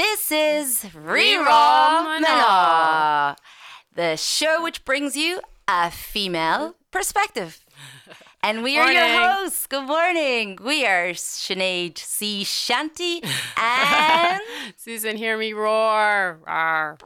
This is Rerun Mela, the show which brings you a female perspective. And we are your hosts. Good morning. We are Sinead C. Shanty and. Susan, hear me roar. Are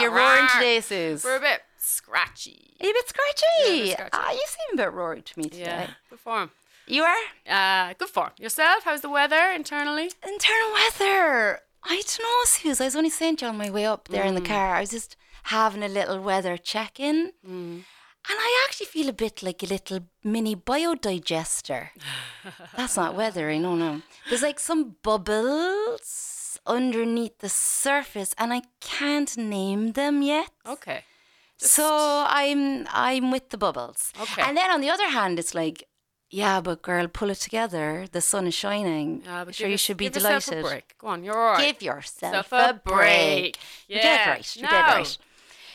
you roaring today, Susan? We're a bit scratchy. Are you a bit scratchy? Yeah, a bit scratchy. Ah, you seem a bit roaring to me today. Yeah, good form. You are? Uh, good form. Yourself? How's the weather internally? Internal weather. I don't know, Suze. I was only saying to you on my way up there in the Mm. car. I was just having a little weather check in. And I actually feel a bit like a little mini biodigester. That's not weather, I know, no. There's like some bubbles underneath the surface, and I can't name them yet. Okay. So I'm I'm with the bubbles. Okay. And then on the other hand, it's like, yeah, but girl, pull it together. The sun is shining. Yeah, but sure give you should be give yourself delighted. A break. Go on, you're all right. Give yourself Yourself a a break. break. You did Yeah. right. You did No. right.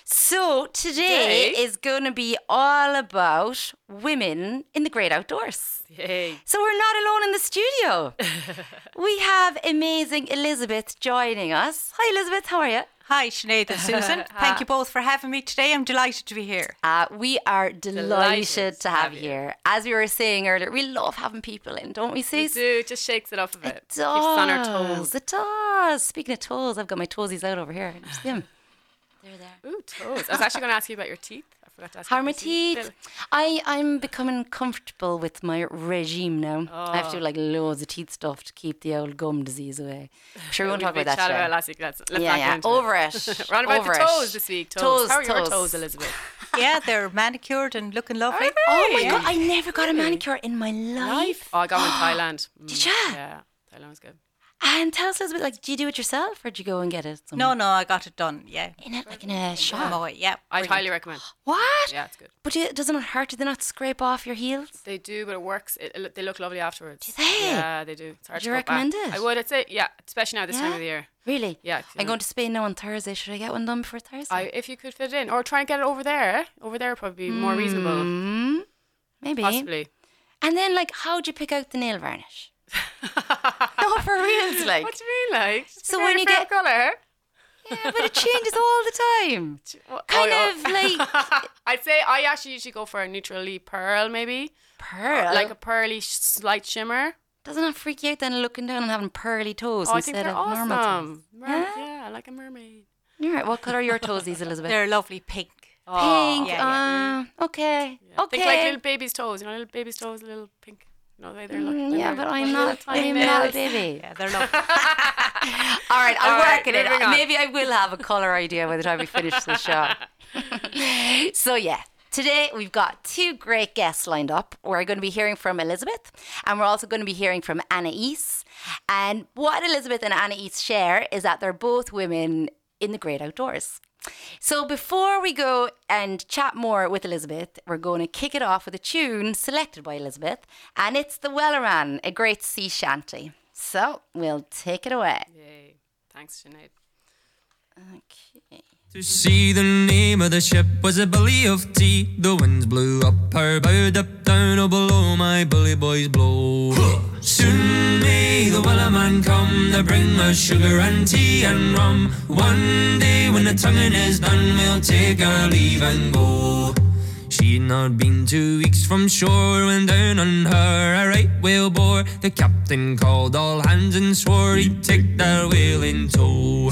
So today Today- is going to be all about women in the great outdoors. Yay. So we're not alone in the studio. we have amazing Elizabeth joining us. Hi, Elizabeth. How are you? Hi, Sinead and Susan. Thank you both for having me today. I'm delighted to be here. Uh, we are delighted, Delighted to have you here. As we were saying earlier, we love having people in, don't we, We do. It just shakes it off a bit. It does. Keeps on our toes. It does. Speaking of toes, I've got my toesies out over here. You see them? They're there. Ooh, toes. I was actually going to ask you about your teeth. I forgot to ask How are my about teeth? I, I'm becoming comfortable with my regime now. I have to do like loads of teeth stuff to keep the old gum disease away. I'm sure we won't We talk had a about that big chat about last week. Let's, let's yeah, not yeah. into Over it. it. We're about Over the it. toes this week. Toes. Toes, How are your toes. toes, Elizabeth? Yeah, they're manicured and looking lovely. Oh my Hey. god, I never got a manicure in my life. Oh, I got one in Thailand. Mm, Did ya? Yeah, Thailand was good. And tell us a little bit, like, do you do it yourself or do you go and get it? No, somewhere? no, I got it done. Yeah. In it, like in a shop. Oh, yeah. I'd brilliant. highly recommend. What? Yeah, it's good. But do you, doesn't it hurt? Do they not scrape off your heels? They do, but it works. It, it- they look lovely afterwards. Do they? Yeah, they do. It's hard Would to you cut back. recommend it? I would. I'd say, yeah, especially now this time of the year. Really? Yeah. I'm going to Spain now on Thursday. Should I get one done before Thursday? I, if you could fit it in, or try and get it over there. Over there, would probably be more reasonable. Mm, maybe. Possibly. And then, like, how'd you pick out the nail varnish? no, for reals, like. What do you mean, like? Just So when you get- color. Yeah, but it changes all the time. Kind oh, of like I'd say I actually usually go for a neutrally pearl, maybe pearl. like a pearly sh- slight shimmer. Doesn't that freak you out then looking down and having pearly toes Oh, I instead think they're normal toes? awesome. Mer- Yeah? yeah, like a mermaid. You're right. What colour are your toesies, Elizabeth? They're lovely pink. Pink. yeah, uh, okay. Yeah. Okay. Think like little baby's toes. You know, little baby's toes, a little pink. No, they they're looking. Mm, yeah, but I'm not. I'm not a baby. Yeah, they're lovely. All right, I'll All right, work on it. on. Maybe I will have a colour idea by the time we finish the show. so yeah. Today we've got two great guests lined up. We're going to be hearing from Elizabeth and we're also going to be hearing from Anais. And what Elizabeth and Anais share is that they're both women in the great outdoors. So before we go and chat more with Elizabeth, we're going to kick it off with a tune selected by Elizabeth, and it's The Wellerman, a great sea shanty. So we'll take it away. Yay. Thanks, Sinead. Okay. To see the name of the ship was a belly of tea. The winds blew up her bow, up down, oh below my bully boys blow. Soon may the wellerman come to bring us sugar and tea and rum. One day when the tonguing is done, we'll take our leave and go. She'd not been two weeks from shore when down on her a right whale bore. The captain called all hands and swore he'd take that whale in tow.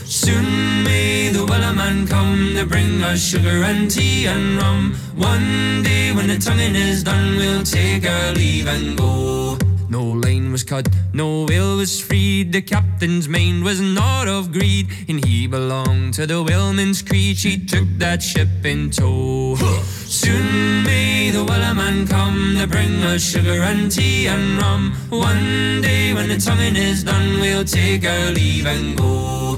Soon may the wellerman come to bring us sugar and tea and rum. One day when the tonguing is done, we'll take our leave and go. No line was cut, no will was freed. The captain's mind was not of greed, and he belonged to the whaleman's creed. She took that ship in tow. Soon may the wellerman come to bring us sugar and tea and rum. One day when the tonguing is done, we'll take our leave and go.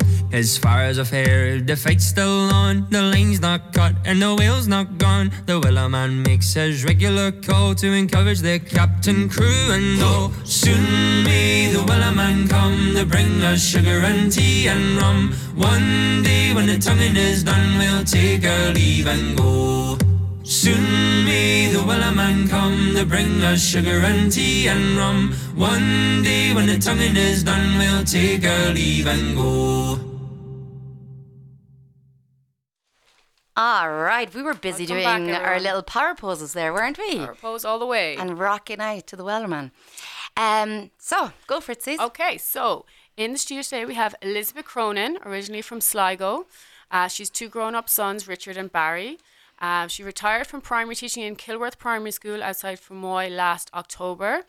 As far as I've heard, the fight's still on. The line's not cut and the whale's not gone. The wellerman makes his regular call to encourage the captain, crew, and all. Soon may the wellerman come to bring us sugar and tea and rum. One day when the tonguing is done, we'll take our leave and go. Soon may the wellerman come to bring us sugar and tea and rum. One day when the tonguing is done, we'll take our leave and go. All right, we were busy Welcome doing our little power poses there, weren't we? Power pose all the way. And rocking out to the Wellerman. Um, so go for it, Suze. Okay, so in the studio today we have Elizabeth Cronin, originally from Sligo. Uh, she's two grown-up sons, Richard and Barry. Uh, she retired from primary teaching in Kilworth Primary School outside Fermoy last October,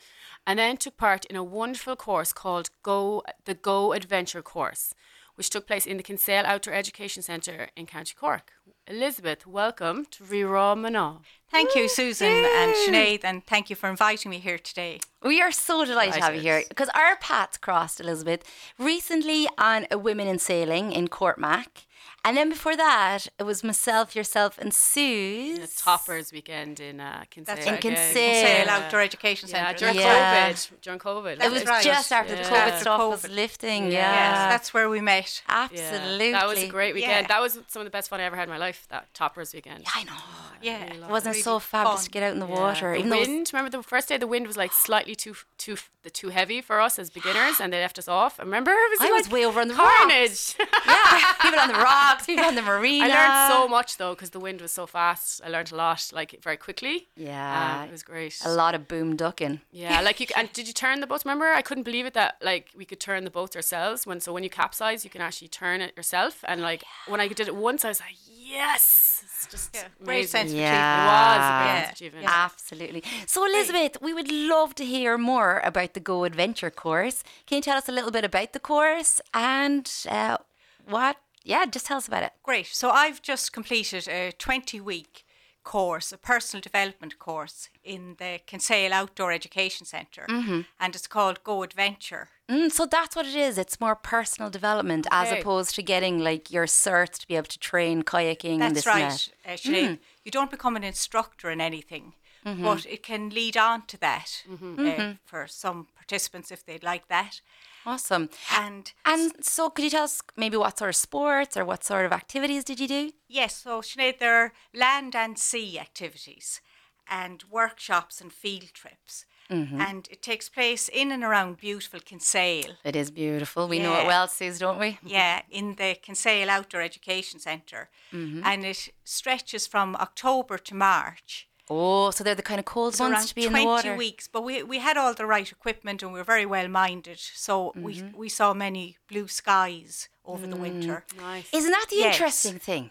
and then took part in a wonderful course called Go the Go Adventure course, which took place in the Kinsale Outdoor Education Centre in County Cork. Elizabeth, welcome to Ri Ra Mna. Thank you, Susan and Sinead, and thank you for inviting me here today. We are so delighted to have you here because our paths crossed, Elizabeth, recently on a Women in Sailing in Courtmac. And then before that, it was myself, yourself, and Sue. The Toppers weekend in uh, Kinsale. That's In right. again. Kinsale. Kinsale Yeah. Outdoor Education Yeah, Centre. during Yeah. COVID. During COVID. It was right. just after the COVID After stuff was lifting. Yeah. Yeah. Yes, that's where we met. Yeah, Absolutely. That was a great weekend. Yeah. That was some of the best fun I ever had in my life. That Toppers weekend. I know. Yeah, It wasn't really so fabulous fun. to get out in the Yeah. water. The even though was- wind. Remember the first day the wind was like slightly too too the too heavy for us as beginners, and they left us off. I remember, it was I like was way over on the carnage. yeah, people on the rocks, people on the marina. I learned so much though because the wind was so fast. I learned a lot like very quickly. Yeah. Uh, it was great. a lot of boom ducking. Yeah, like you c- and did you turn the boat? Remember, I couldn't believe it that like we could turn the boat ourselves. When so when you capsize, you can actually turn it yourself. And like when I did it once, I was like, yes, it's just Yeah, great sense of Yeah. It was a Yeah. sense of achievement. Absolutely. So, Elizabeth, we would love to hear more about the Go Adventure course. Can you tell us a little bit about the course and uh, what? Yeah, just tell us about it. Great. So I've just completed a 20 week course, a personal development course in the Kinsale Outdoor Education Centre. And it's called Go Adventure. Mm, so that's what it is. It's more personal development as opposed to getting like your certs to be able to train kayaking That's this and right. that. Uh, Sinead. You don't become an instructor in anything, Mm-hmm. but it can lead on to that uh, for some participants if they'd like that. Awesome. And And so, could you tell us maybe what sort of sports or what sort of activities did you do? Yes, so Sinead, there are land and sea activities and workshops and field trips. Mm-hmm. And it takes place in and around beautiful Kinsale. It is beautiful. We know it well, Suze, don't we? Yeah, in the Kinsale Outdoor Education center Mm-hmm. And it stretches from October to March. Oh, so they're the kind of cold So ones around to be in 20 the water. weeks. But we, we had all the right equipment and we were very well minded. So we, Mm-hmm. we saw many blue skies over Mm. the winter. Nice. Isn't that the Yes. interesting thing?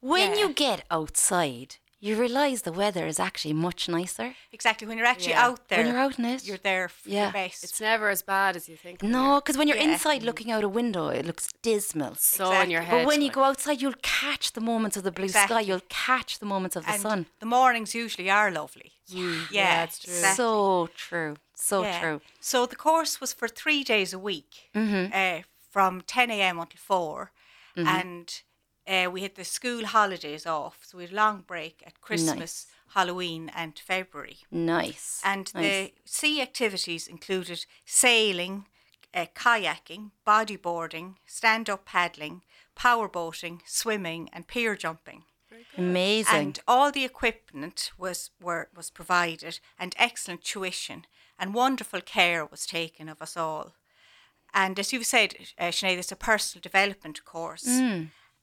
When Yeah. you get outside, you realise the weather is actually much nicer. Exactly. When you're actually Yeah. out there, When you're out in it. you're there for Yeah. your best. It's never as bad as you think. No, because when you're Yeah. inside looking out a window, it looks dismal. So in your Exactly. head. But when you go outside, you'll catch the moments of the blue sky. You'll catch the moments of the and sun. the mornings usually are lovely. Yeah, yeah, it's true. exactly. So true. So Yeah. true. So the course was for three days a week, Mm-hmm. uh, from 10 a.m. until 4. And uh, we had the school holidays off. So we had a long break at Christmas, Halloween, and February. Nice. And nice. the sea activities included sailing, uh, kayaking, bodyboarding, stand up paddling, power boating, swimming, and pier jumping. Amazing. And all the equipment was were was provided and excellent tuition. and wonderful care was taken of us all. And as you've said, uh, Sinead, it's a personal development course.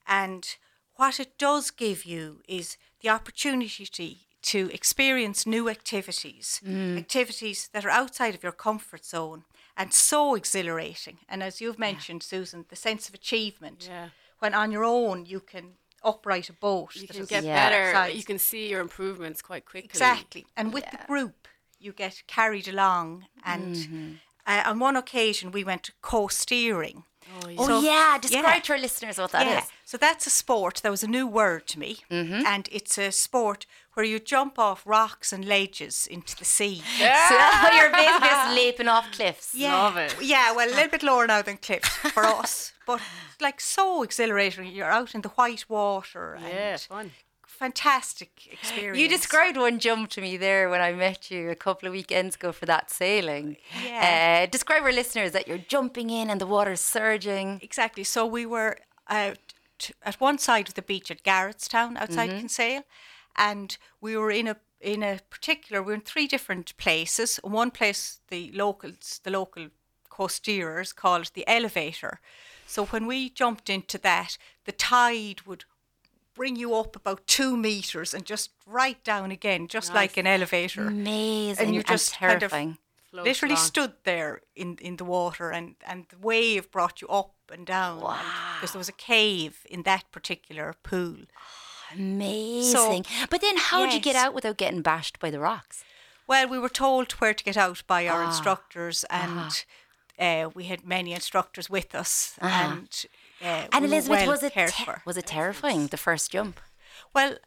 And what it does give you is the opportunity to experience new activities, activities that are outside of your comfort zone and so exhilarating. And as you've mentioned, Susan, the sense of achievement. Yeah. When on your own you can upright a boat. You can get Yeah. better. size. You can see your improvements quite quickly. Exactly. And with the group, you get carried along. And Mm-hmm. uh, on one occasion, we went coasteering. Oh, yeah. Oh yeah, describe yeah. to our listeners what that is. Yeah. So that's a sport. That was a new word to me. Mm-hmm. And it's a sport where you jump off rocks and ledges into the sea. So you're basically just leaping off cliffs. Love it. Yeah, well, a little bit lower now than cliffs for us. But like so exhilarating. You're out in the white water. Yeah, And fun. fantastic experience. You described one jump to me there when I met you a couple of weekends ago for that sailing. Yeah. Uh, describe our listeners that you're jumping in and the water's surging. Exactly. So we were uh, t- at one side of the beach at Garrettstown outside Mm-hmm. Kinsale, and we were in a in a particular. We were in three different places. In one place, the locals, the local coasteerers, call it the elevator. So when we jumped into that, the tide would bring you up about two meters and just right down again, just like an elevator. Amazing And and, you just kind of literally along. stood there in, in the water and, and the wave brought you up and down. Because there was a cave in that particular pool. Amazing. but then how did you get out without getting bashed by the rocks? Well, we were told where to get out by Ah, our instructors, and uh, we had many instructors with us. And, uh, Uh-huh. And we Elizabeth, well was it cared ter- for. was it terrifying the first jump? Well,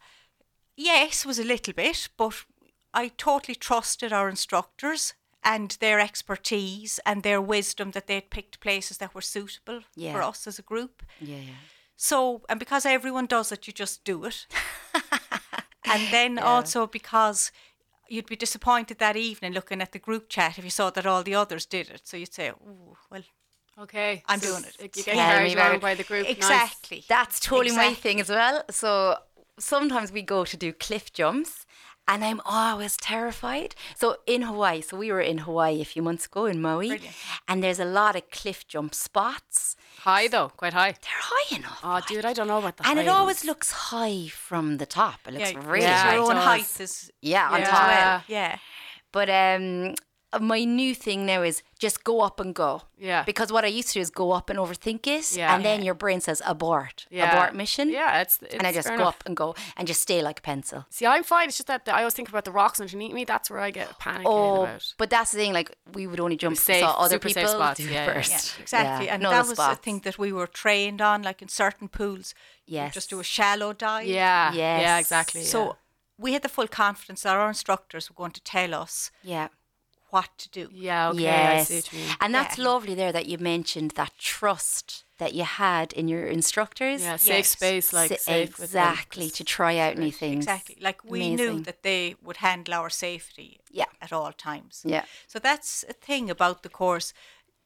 yes, it was a little bit, but I totally trusted our instructors and their expertise and their wisdom that they'd picked places that were suitable Yeah. for us as a group. Yeah, yeah. So, and because everyone does it, you just do it. and then also because you'd be disappointed that evening looking at the group chat if you saw that all the others did it. So you'd say, oh, well, Okay. I'm so doing it. You get Tell carried about along by the group. Nice. exactly. That's totally my thing as well. So sometimes we go to do cliff jumps and I'm always terrified. So in Hawaii, so we were in Hawaii a few months ago in Maui, Brilliant. and there's a lot of cliff jump spots. High though, quite high. They're high enough. Oh, dude, I don't know about the and it high always ones. looks high from the top. It looks Yeah, really Yeah, high. your it own height is Yeah, on Yeah. top. well. Yeah. But um, my new thing now is just go up and go. Yeah. Because what I used to do is go up and overthink it, Yeah. and then your brain says abort, Yeah. abort mission. Yeah, it's, it's And I just go enough. up and go and just stay like a pencil. See, I'm fine. It's just that I always think about the rocks underneath me. That's where I get panicking Oh, about. but that's the thing. Like we would only jump safe- saw other super safe people spots, do yeah, yeah, first. yeah. Exactly. Yeah, And know that the was the spots. thing that we were trained on, like in certain pools. you Yes. Just do a shallow dive. Yeah. Yeah, exactly. So yeah. we had the full confidence that our instructors were going to tell us Yeah. What to do. Yeah, okay, I yes. see what you mean. And that's Yeah. lovely there that you mentioned that trust that you had in your instructors. Yeah, safe Yes. space, like Sa- safe exactly to try out new things. Exactly. Like we knew that they would handle our safety Yeah. at all times. Yeah. So that's a thing about the course.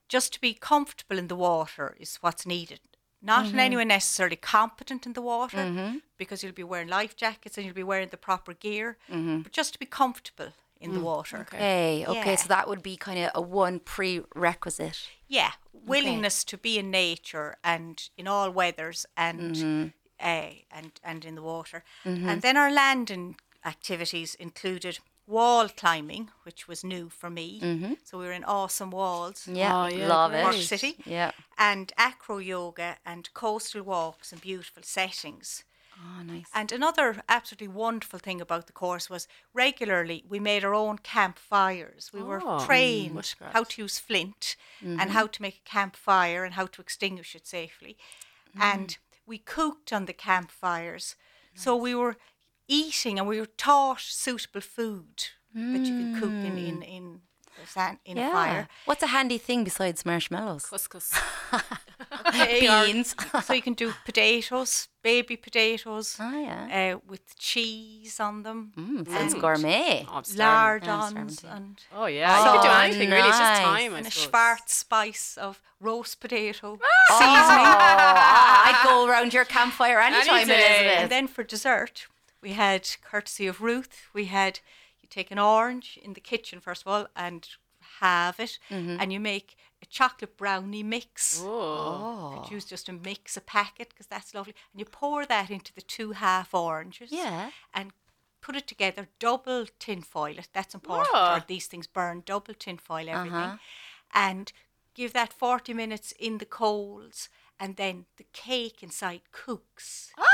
Just to be comfortable in the water is what's needed. Not Mm-hmm. in any way necessarily competent in the water, because you'll be wearing life jackets and you'll be wearing the proper gear, Mm-hmm. but just to be comfortable in Mm. the water. Okay. Okay. Yeah. So that would be kind of a one prerequisite. Yeah, willingness to be in nature and in all weathers and Mm-hmm. uh, and and in the water. And then our landing activities included wall climbing, which was new for me. So we were in awesome walls. Yeah. Oh, yeah, love great. it. Cork City. Yeah. And acro yoga and coastal walks and beautiful settings. Oh, nice. And another absolutely wonderful thing about the course was regularly we made our own campfires. We were Oh, mm, trained bushcraft. how to use flint Mm-hmm. and how to make a campfire and how to extinguish it safely. Mm. And we cooked on the campfires. So we were eating and we were taught suitable food that you can cook in in in, the sand, in a Mm. Yeah. fire. What's a handy thing besides marshmallows? Couscous. Okay, or- Beans. so you can do potatoes, baby potatoes, Oh, yeah. uh, with cheese on them. Mm, sounds and gourmet. Oh, I'm lardons and, Oh yeah, you could do Oh, anything really. It's just time. I and a suppose. Schwartz spice of roast potato Oh, seasoning. I'd go around your campfire anytime, day. Elizabeth. And then for dessert, we had courtesy of Ruth. We had you take an orange in the kitchen first of all and have it, and you make a chocolate brownie mix. Oh. You could use just a mix a packet because that's lovely, and you pour that into the two half oranges. Yeah. and put it together. Double tin foil it. That's important. Or these things burn. Double tin foil uh-huh. everything, and give that forty minutes in the coals, and then the cake inside cooks. Oh,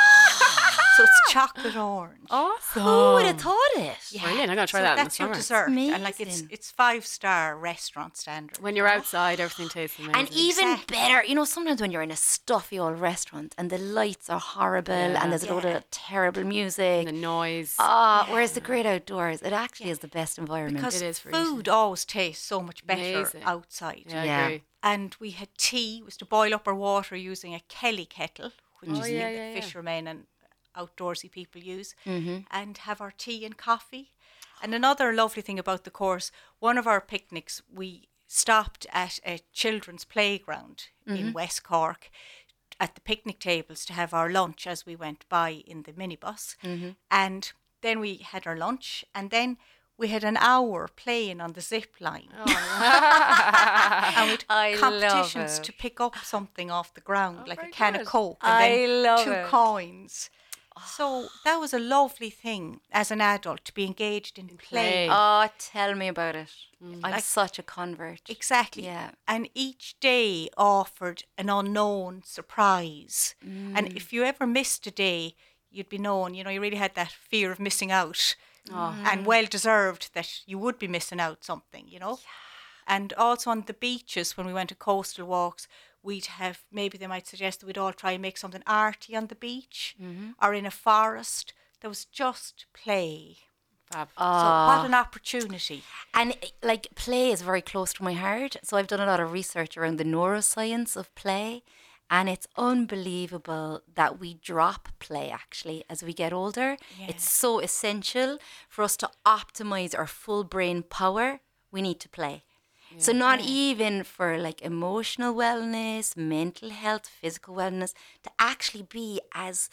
so it's chocolate orange. Awesome. Who would have thought it? Brilliant. I'm gonna try so that the That's your dessert, and like it's Amazing. it's five star restaurant standard. When you're outside, everything tastes amazing. And even Exactly. better, you know, sometimes when you're in a stuffy old restaurant and the lights are horrible and there's a load Yeah. of terrible music. the noise. Ah, whereas the great outdoors, it actually is the best environment. because It is for food always tastes so much better Amazing. outside. yeah. And we had tea, was to boil up our water using a Kelly kettle, which is Oh, yeah, the yeah, yeah. fishermen and outdoorsy people use, Mm-hmm. and have our tea and coffee. And another lovely thing about the course, one of our picnics, we stopped at a children's playground Mm-hmm. in West Cork at the picnic tables to have our lunch as we went by in the minibus. Mm-hmm. And then we had our lunch, and then we had an hour playing on the zip line. and we'd I competitions to pick up something off the ground, like a can good. of Coke, and I then love two it. coins. So that was a lovely thing as an adult to be engaged in, play. play. oh, tell me about it. I'm Like- such a convert. Exactly. Yeah. And each day offered an unknown surprise. And Mm. if you ever missed a day, you'd be known, you know, you really had that fear of missing out. Oh. And well deserved that you would be missing out something, you know? Yeah. And also on the beaches, when we went to coastal walks, we'd have maybe they might suggest that we'd all try and make something arty on the beach or in a forest. There was just play. Fab. So what an opportunity. And eh, like play is very close to my heart. So I've done a lot of research around the neuroscience of play. And it's unbelievable that we drop play actually as we get older. It's so essential for us to optimize our full brain power. We need to play. So not even for like emotional wellness, mental health, physical wellness, to actually be as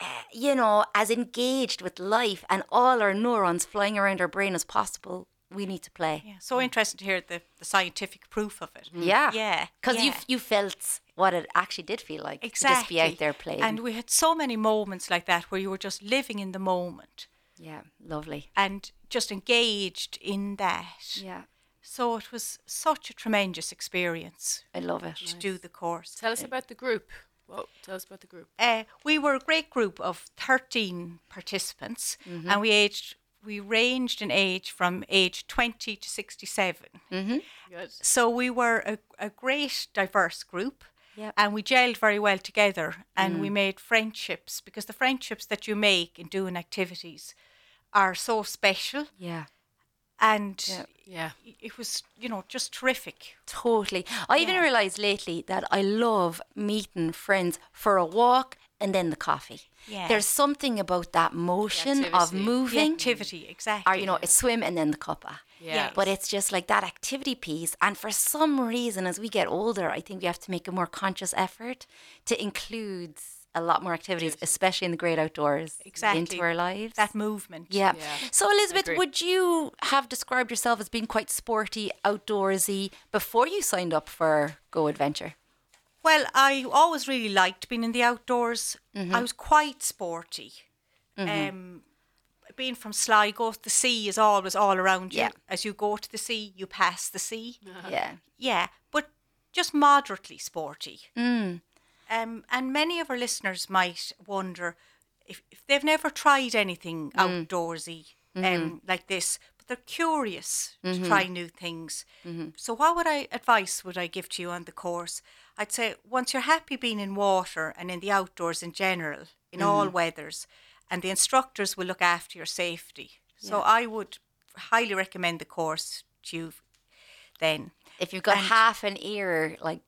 uh, you know, as engaged with life and all our neurons flying around our brain as possible, we need to play. Yeah, so interesting to hear the, the scientific proof of it. Yeah. Yeah. Because you you felt what it actually did feel like exactly. to just be out there playing. And we had so many moments like that where you were just living in the moment yeah, lovely. and just engaged in that. Yeah, So it was such a tremendous experience I love it. to do the course. Tell us about the group. Whoa, tell us about the group. Uh, we were a great group of 13 participants mm-hmm. and we aged we ranged in age from age 20 to 67. Mm-hmm. Good. So we were a, a great diverse group. Yep. And we gelled very well together and we mm. made friendships because the friendships that you make in doing activities are so special Yeah, and Yeah. it was, you know, just terrific. totally. I even realized lately that I love meeting friends for a walk and then the coffee. Yeah. There's something about that motion of activity. The moving. activity, exactly. or you know, it's swim and then the cuppa. Yeah. But it's just like that activity piece. And for some reason, as we get older, I think we have to make a more conscious effort to include a lot more activities, especially in the great outdoors, Exactly. into our lives. that movement. yeah. Yeah. So, Elizabeth, would you have described yourself as being quite sporty, outdoorsy before you signed up for Go Adventure? Well, I always really liked being in the outdoors. Mm-hmm. I was quite sporty. Um, being from Sligo, the sea is always all around you. Yeah. As you go to the sea, you pass the sea. Yeah. Yeah, but just moderately sporty. Mm. Um, and many of our listeners might wonder if, if they've never tried anything Mm. outdoorsy um, Mm-hmm. like this, but they're curious to try new things. So, what would I advice would I give to you on the course? I'd say once you're happy being in water and in the outdoors in general, in Mm-hmm. all weathers, and the instructors will look after your safety. So, I would highly recommend the course to you then. If you've got And- half an ear, like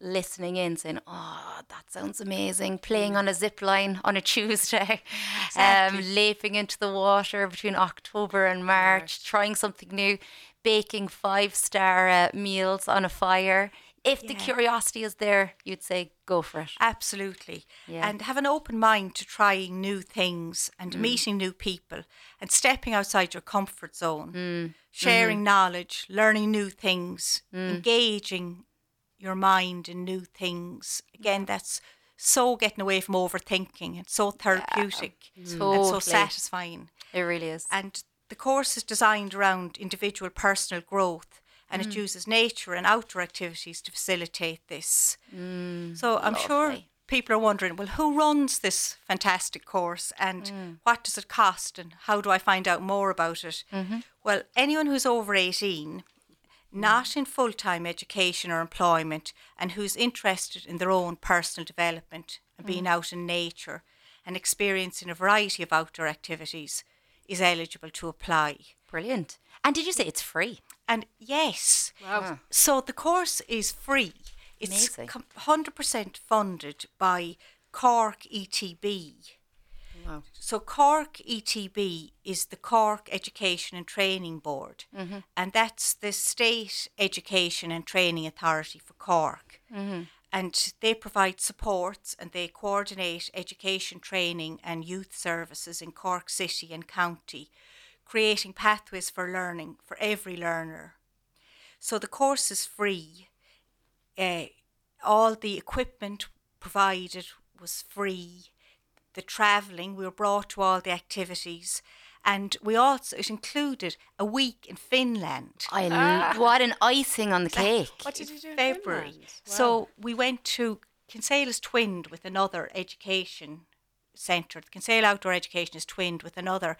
listening in, saying, "Oh, that sounds amazing," playing on a zip line on a Tuesday, Exactly. um, leaping into the water between October and March, trying something new, baking five star uh, meals on a fire. if the curiosity is there, you'd say go for it. Absolutely. Yeah. And have an open mind to trying new things and Mm. meeting new people and stepping outside your comfort zone, Mm. sharing Mm-hmm. knowledge, learning new things, Mm. engaging your mind in new things. Again, that's so getting away from overthinking. It's so therapeutic and so Totally. satisfying. It really is. And the course is designed around individual personal growth and Mm. it uses nature and outdoor activities to facilitate this. so I'm sure Mm, people are wondering, well, who runs this fantastic course and Mm. what does it cost and how do I find out more about it? Mm-hmm. Well, anyone who's over 18, not in full time education or employment, and who's interested in their own personal development and being mm. out in nature and experiencing a variety of outdoor activities is eligible to apply. Brilliant. And did you say it's free? And yes, Wow. so the course is free. It's Amazing. com- 100% funded by Cork ETB. Wow. So Cork ETB is the Cork Education and Training Board, and that's the state education and training authority for Cork. And they provide supports and they coordinate education, training, and youth services in Cork City and County, creating pathways for learning for every learner. So the course is free. Uh, all the equipment provided was free. The travelling, we were brought to all the activities, and we also it included a week in Finland. I l- ah. what an icing on the cake. What did you do in February. Finland? So we went to Kinsale is twinned with another education centre. The Kinsale Outdoor Education is twinned with another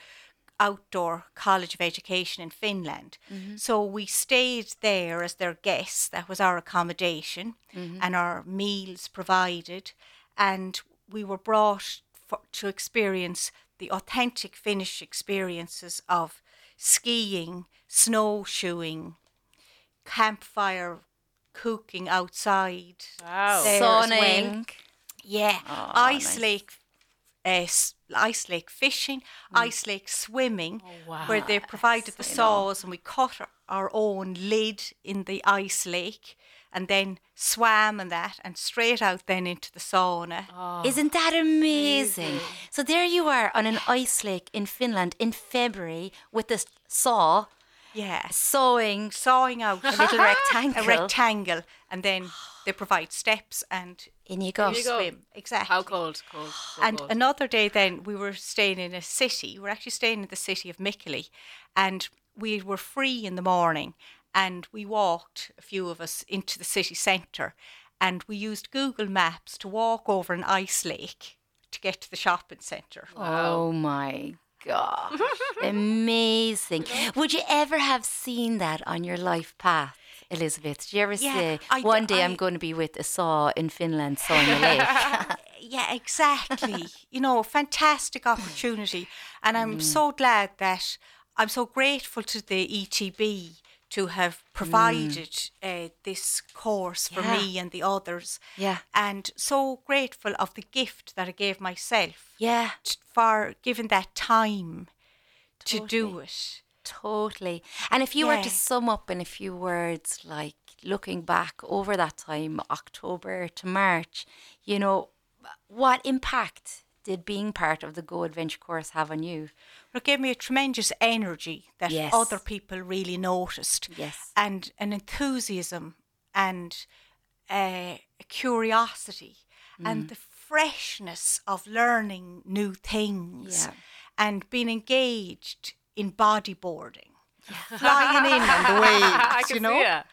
outdoor college of education in Finland. Mm-hmm. So we stayed there as their guests. That was our accommodation mm-hmm. and our meals provided. And we were brought for, to experience the authentic Finnish experiences of skiing, snowshoeing, campfire cooking outside. Wow. there well. Sunning. Yeah, Oh, ice nice. lake, uh, ice lake fishing, ice lake swimming, where they provided the saws and we cut our, our own lid in the ice lake and then swam and that and straight out then into the sauna. Isn't that amazing? So there you are on an ice lake in Finland in February with this saw. Yeah, sawing. Sawing out a little rectangle. a rectangle. and then they provide steps and In you go. you go. swim. Exactly. How cold? Cold. so And cold. another day, then we were staying in a city. We were actually staying in the city of Mikkeli, and we were free in the morning. And we walked, a few of us, into the city centre, and we used Google Maps to walk over an ice lake to get to the shopping centre. Oh my gosh. Amazing. Would you ever have seen that on your life path, Elizabeth? Did you ever Yeah, say, I d- one day I'm going to be with a saw in Finland sawing a lake? yeah, exactly. you know, fantastic opportunity. And I'm so glad that I'm so grateful to the ETB to have provided uh, this course for Yeah. me and the others. Yeah. And so grateful of the gift that I gave myself yeah, t- for giving that time to do it. Totally. And if you were to sum up in a few words, like looking back over that time, October to March, you know, what impact did being part of the Go Adventure course have on you? It gave me a tremendous energy that Yes. other people really noticed. Yes. And an enthusiasm and uh, a curiosity Mm. and the freshness of learning new things Yeah. and being engaged in bodyboarding. Flying in on the waves, you know, see it.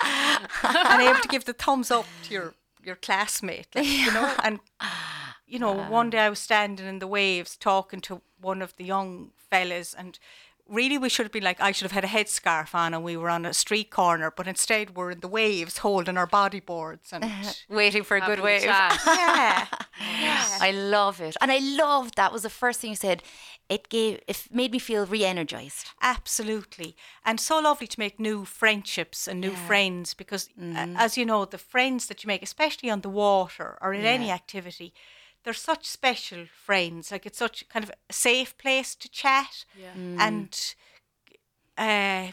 and able to give the thumbs up to your your classmate, like, you know, and you know, one day I was standing in the waves talking to one of the young fellas, and really we should have been like, I should have had a headscarf on, and we were on a street corner, but instead we're in the waves holding our bodyboards, and Waiting for a good wave. yeah, yeah. I love it. And I loved that was the first thing you said. It gave it made me feel re-energized. Absolutely. And so lovely to make new friendships and new friends because, uh, as you know, the friends that you make, especially on the water or in any activity, they're such special friends. Like it's such kind of a safe place to chat. Yeah. And uh,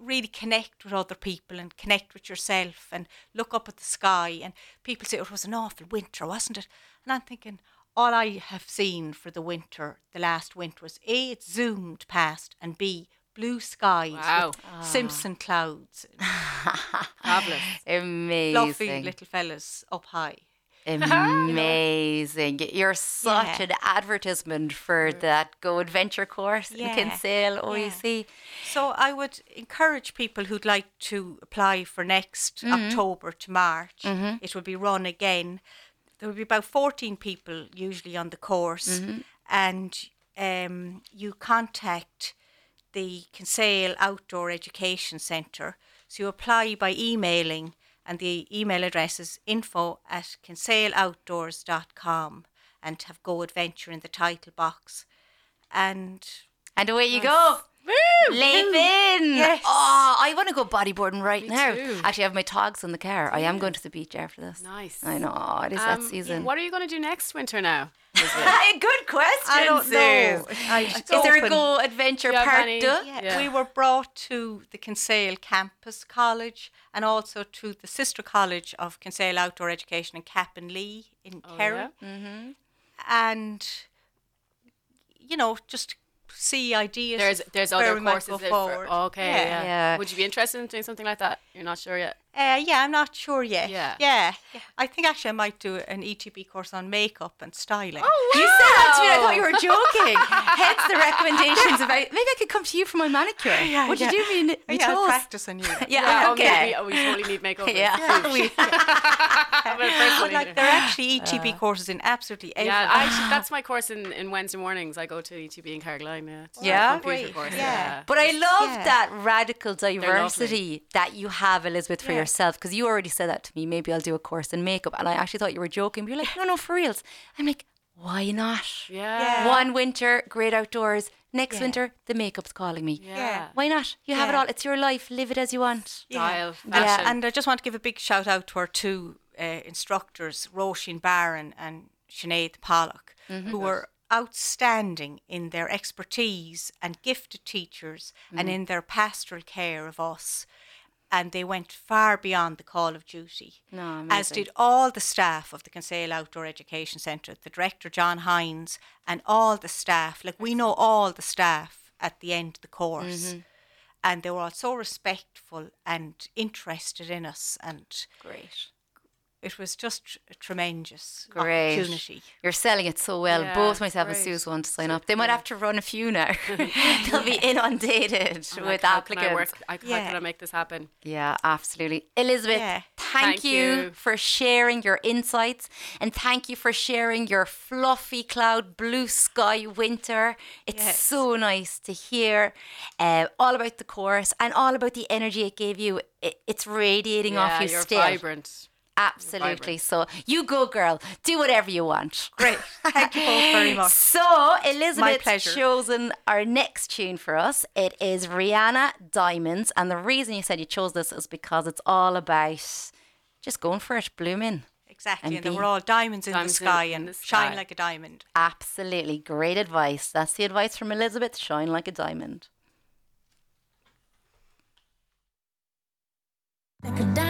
really connect with other people and connect with yourself and look up at the sky. And people say it was an awful winter, wasn't it? And I'm thinking, all I have seen for the winter, the last winter, was A, it zoomed past, and B, blue skies, Wow. with Simpson clouds, Fabulous. Amazing. fluffy little fellas up high. Amazing. You're such Yeah. an advertisement for that Go Adventure course in Yeah. Kinsale Yeah. OEC. So I would encourage people who'd like to apply for next mm-hmm. October to March. Mm-hmm. It will be run again. There will be about 14 people usually on the course, and um, you contact the Kinsale Outdoor Education Centre. So you apply by emailing, and the email address is info at kinsaleoutdoors.com and have Go Adventure in the title box. And And away you go. Leap in. Yes. Oh, I want to go bodyboarding right now. too. Actually, I have my togs in the car. I am going to the beach after this. Nice. I know. It is that Um, season. What are you going to do next winter now? Good question. I don't know. I- Is it's there a. Go Adventure Do you have Part Yeah, Yeah. We were brought to the Kinsale Campus College and also to the sister college of Kinsale Outdoor Education in Cappanalea in Oh, Kerry. And, you know, just see ideas. There's there's other courses go that for, forward. okay. Yeah. Yeah. Yeah. Would you be interested in doing something like that? You're not sure yet. Uh, yeah, I'm not sure yet. Yeah. yeah. I think actually I might do an ETB course on makeup and styling. Oh, wow. You said that to me. I thought you were joking. Hence the recommendations about maybe I could come to you for my manicure. Yeah, Would yeah. you do me? me yeah, I'll toes? practice on you. Yeah, oh, okay. maybe, oh, we totally need makeup. Yeah. We- Well, personally, but like there are actually ETB courses in absolutely every yeah, actually, that's my course in, in Wednesday mornings. I go to ETB in Carrigaline. Yeah, It's Yeah? computer Great, course. yeah. Yeah. But I love Yeah. that radical diversity that you have, Elizabeth, for Yeah. Yourself. Because you already said that to me. Maybe I'll do a course in makeup, and I actually thought you were joking. But you're like, no, no, for reals. I'm like, why not? Yeah. Yeah. One winter, great outdoors. Next Yeah. winter, the makeup's calling me. Yeah. Why not? You have it all. It's your life. Live it as you want. Style, Yeah, fashion. and I just want to give a big shout out to our two uh, instructors, Roisin Barron and Sinead Pollock, who were outstanding in their expertise and gifted teachers and in their pastoral care of us. And they went far beyond the call of duty, No, as did all the staff of the Kinsale Outdoor Education Centre, the director John Hines, and all the staff. Like we know all the staff at the end of the course. Mm-hmm. And they were all so respectful and interested in us, and Great. It was just a tremendous Great. opportunity. You're selling it so well. Yeah, Both myself and great. Suze want to sign up. They might have to run a few now. They'll be inundated I'm with how can applicants. I work? I, How Yeah. can I make this happen? Yeah, absolutely. Elizabeth, Yeah. thank, Thank you, you. for sharing your insights and thank you for sharing your fluffy cloud blue sky winter. It's Yes. so nice to hear uh, all about the course and all about the energy it gave you. It, it's radiating off you you're still. vibrant. Absolutely. So you go, girl. Do whatever you want. Great. Thank you both very much. So, Elizabeth pleasure. chosen our next tune for us. It is Rihanna Diamonds. And the reason you said you chose this is because it's all about just going for it, blooming. Exactly. And And, they be- were all diamonds in Diamonds the sky in and the shine like a diamond. Absolutely. Great advice. That's the advice from Elizabeth. Shine like a diamond. like a diamond.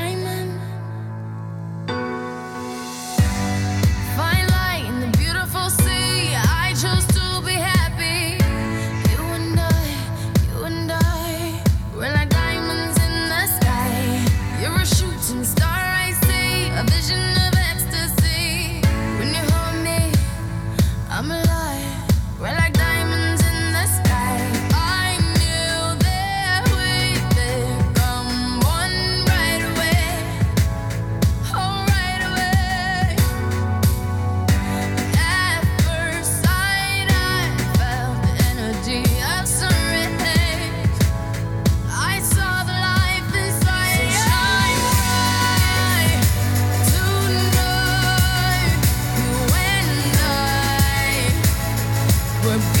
We're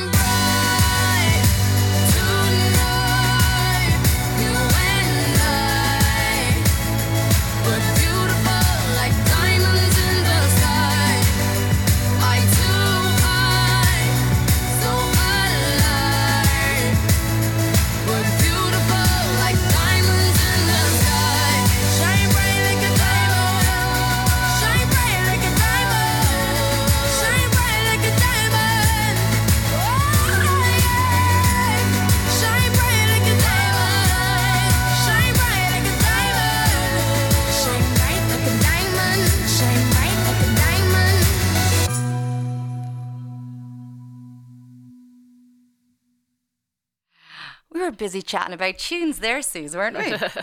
busy chatting about tunes there, Suze, weren't we?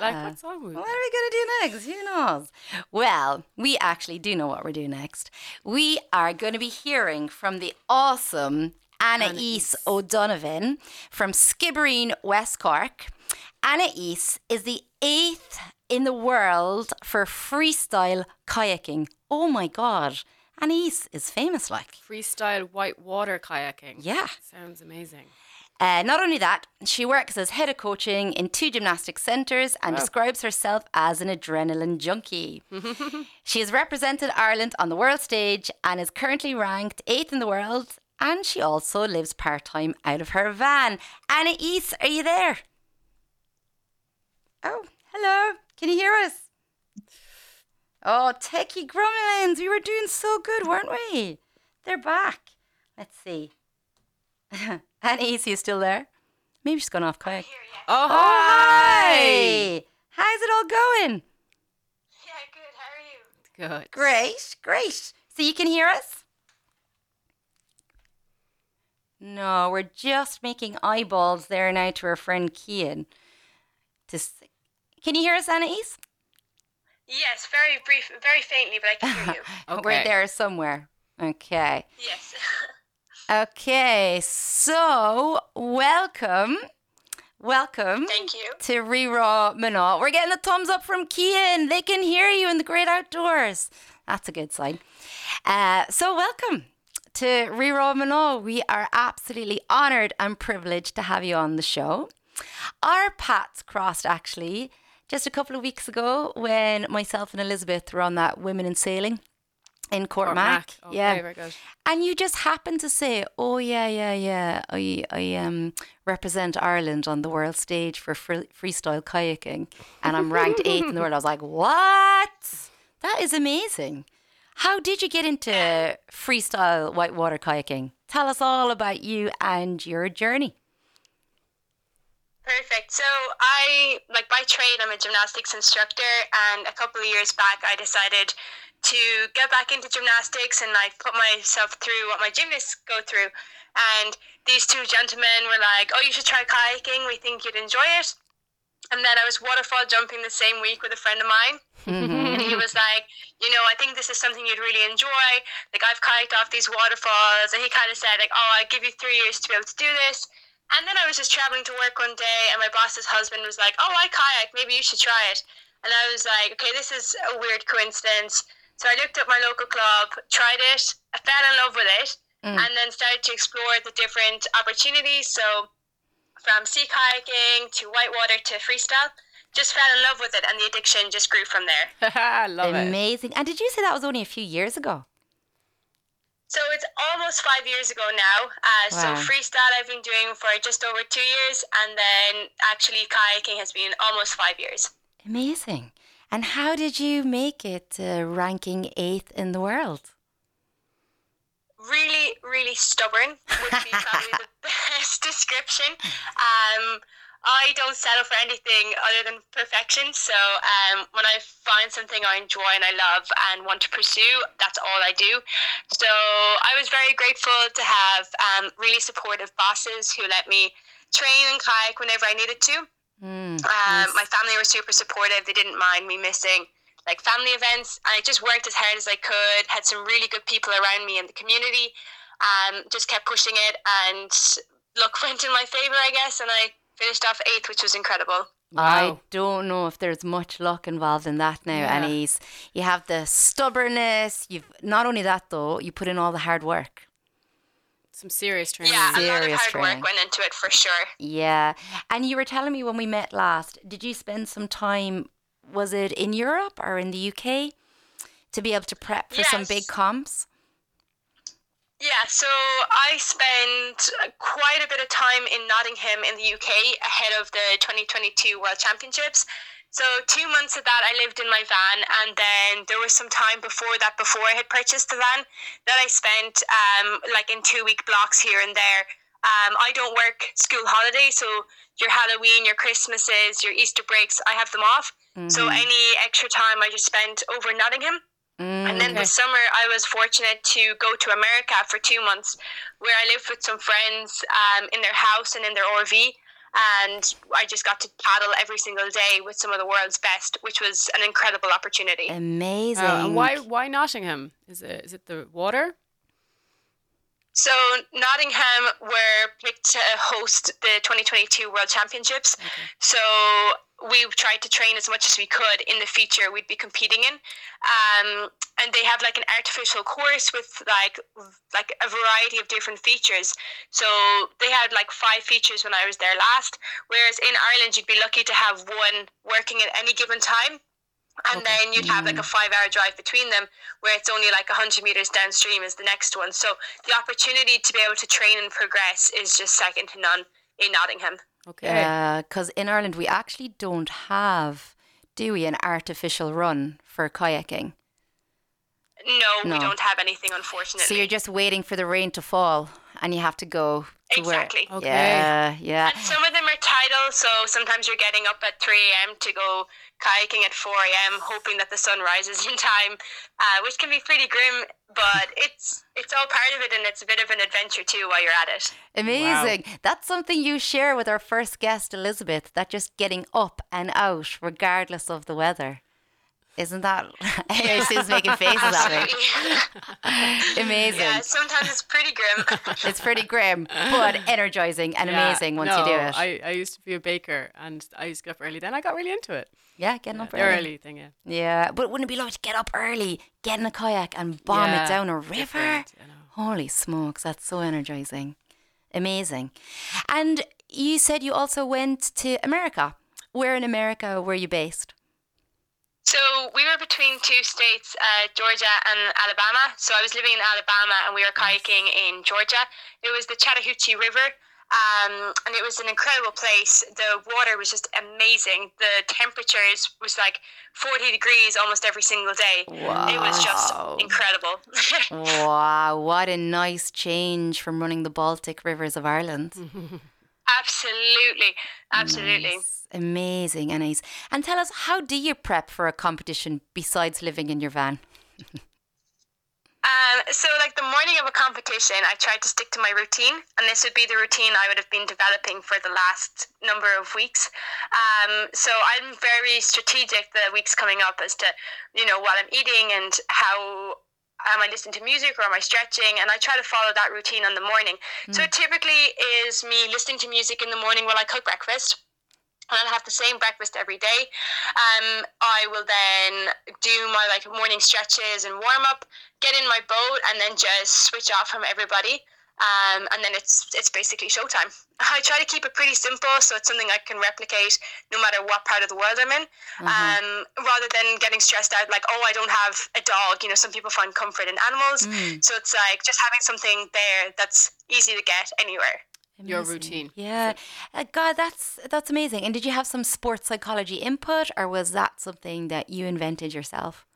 Like, uh, what song we? What are we going to do next? Who knows? Well, we actually do know what we're doing next. We are going to be hearing from the awesome Anais O'Donovan from Skibbereen, West Cork. Anais is the eighth in the world for freestyle kayaking. Oh my God. Anais is famous like. Freestyle whitewater kayaking. Yeah. Sounds amazing. Uh, not only that, she works as head of coaching in two gymnastic centres and describes herself as an adrenaline junkie. she has represented Ireland on the world stage and is currently ranked eighth in the world. And she also lives part time out of her van. Anais, are you there? Oh, hello. Can you hear us? Oh, Techie Grumlins, we were doing so good, weren't we? They're back. Let's see. Anais, you still there? Maybe she's gone off kayak. Oh, Oh, hi! How's it all going? Yeah, good. How are you? Good. Great, great. So you can hear us? No, we're just making eyeballs there now to our friend Kian. To s- can you hear us, Anais? Yes, very brief, very faintly, but I can hear you. We're there somewhere. Okay. yes. Okay, so welcome. Welcome. Thank you. to Ri Ra Mna. We're getting a thumbs up from Kian. They can hear you in the great outdoors. That's a good sign. Uh, so, welcome to Ri Ra Mna. We are absolutely honoured and privileged to have you on the show. Our paths crossed actually just a couple of weeks ago when myself and Elizabeth were on that Women in Sailing in Courtmac. Okay, yeah. very good. And you just happened to say, "Oh yeah, yeah, yeah. I I um represent Ireland on the world stage for free- freestyle kayaking, and I'm ranked eighth in the world." I was like, "What? That is amazing! How did you get into freestyle whitewater kayaking? Tell us all about you and your journey." Perfect. So I, like by trade, I'm a gymnastics instructor, and a couple of years back, I decided to get back into gymnastics and like put myself through what my gymnasts go through. And these two gentlemen were like, "Oh, you should try kayaking. We think you'd enjoy it." And then I was waterfall jumping the same week with a friend of mine. Mm-hmm. And he was like, you know, I think this is something you'd really enjoy. Like I've kayaked off these waterfalls, and he kind of said like, oh, I'll give you three years to be able to do this. And then I was just traveling to work one day, and my boss's husband was like, oh, I kayak, maybe you should try it. And I was like, okay, this is a weird coincidence. So I looked up my local club, tried it, I fell in love with it, and then started to explore the different opportunities. So from sea kayaking to whitewater to freestyle, just fell in love with it, and the addiction just grew from there. I love it. Amazing. And did you say that was only a few years ago? So it's almost five years ago now. Uh, Wow. So freestyle I've been doing for just over two years, and then actually kayaking has been almost five years. Amazing. And how did you make it uh, ranking eighth in the world? Really, really stubborn would be probably the best description. Um, I don't settle for anything other than perfection. So um, when I find something I enjoy and I love and want to pursue, that's all I do. So I was very grateful to have um, really supportive bosses who let me train and kayak whenever I needed to. Mm, Um, My family were super supportive. They didn't mind me missing like family events. I just worked as hard as I could. Had some really good people around me in the community. Um, just kept pushing it, and luck went in my favor, I guess. And I finished off eighth, which was incredible. I don't know if there's much luck involved in that now, Yeah. Anais. You have the stubbornness. You've not only that though, you put in all the hard work. Some serious training. Yeah, a lot of hard training. work went into it for sure. Yeah. And you were telling me when we met last, did you spend some time, was it in Europe or in the UK, to be able to prep for some big comps? Yeah, so I spent quite a bit of time in Nottingham in the UK ahead of the 2022 World Championships. So two months of that I lived in my van, and then there was some time before that, before I had purchased the van, that I spent um, like in two week blocks here and there. Um, I don't work school holidays, so your Halloween, your Christmases, your Easter breaks, I have them off. So any extra time I just spent over Nottingham. And then the summer, I was fortunate to go to America for two months, where I lived with some friends um, in their house and in their RV. And I just got to paddle every single day with some of the world's best, which was an incredible opportunity. Amazing. Wow, and why why Nottingham? Is it is it the water? So Nottingham were picked to host the 2022 World Championships. So we tried to train as much as we could in the feature we'd be competing in. Um, and they have like an artificial course with like like a variety of different features. So they had like five features when I was there last, whereas in Ireland you'd be lucky to have one working at any given time. And then you'd have like a five hour drive between them where it's only like 100 meters downstream is the next one. So the opportunity to be able to train and progress is just second to none in Nottingham. Okay. Uh, because in Ireland, we actually don't have, do we, an artificial run for kayaking? No, No. we don't have anything, unfortunately. So you're just waiting for the rain to fall and you have to go to Exactly. where. Okay. Yeah, yeah. And some of them are tidal, so sometimes you're getting up at 3 a.m. to go kayaking at 4 a.m., hoping that the sun rises in time, uh, which can be pretty grim, but it's it's all part of it and it's a bit of an adventure too while you're at it. Amazing. That's something you share with our first guest, Elizabeth, that just getting up and out regardless of the weather. Isn't that? Anyway, Sue's making faces at me. Absolutely. Amazing. yeah, sometimes it's pretty grim. It's pretty grim, but energizing and Yeah, amazing once no, you do it. I, I used to be a baker and I used to get up early. Then I got really into it. yeah, getting up early. early thing, yeah. Yeah, but wouldn't it be lovely to get up early, get in a kayak, and bomb Yeah, it down a river? different, you know. Holy smokes, that's so energizing. Amazing. And you said you also went to America. Where in America were you based? So we were between two states, uh, Georgia and Alabama. So I was living in Alabama and we were kayaking in Georgia. It was the Chattahoochee River. Um, and it was an incredible place. The water was just amazing. The temperatures was like 40 degrees almost every single day. It was just incredible. wow, what a nice change from running the Baltic rivers of Ireland. absolutely. Absolutely. Nice. Amazing, Anais. And tell us, how do you prep for a competition besides living in your van? Um, so, like the morning of a competition, I tried to stick to my routine, and this would be the routine I would have been developing for the last number of weeks. Um, so, I'm very strategic the weeks coming up as to, you know, what I'm eating and how am I listening to music or am I stretching, and I try to follow that routine in the morning. So, it typically is me listening to music in the morning while I cook breakfast. And I'll have the same breakfast every day. Um, I will then do my like morning stretches and warm up, get in my boat, and then just switch off from everybody. Um, and then it's it's basically showtime. I try to keep it pretty simple, so it's something I can replicate no matter what part of the world I'm in. Um, rather than getting stressed out, like oh, I don't have a dog. You know, some people find comfort in animals, so it's like just having something there that's easy to get anywhere. Your routine. Yeah. Uh, God, that's that's amazing. And did you have some sports psychology input or was that something that you invented yourself?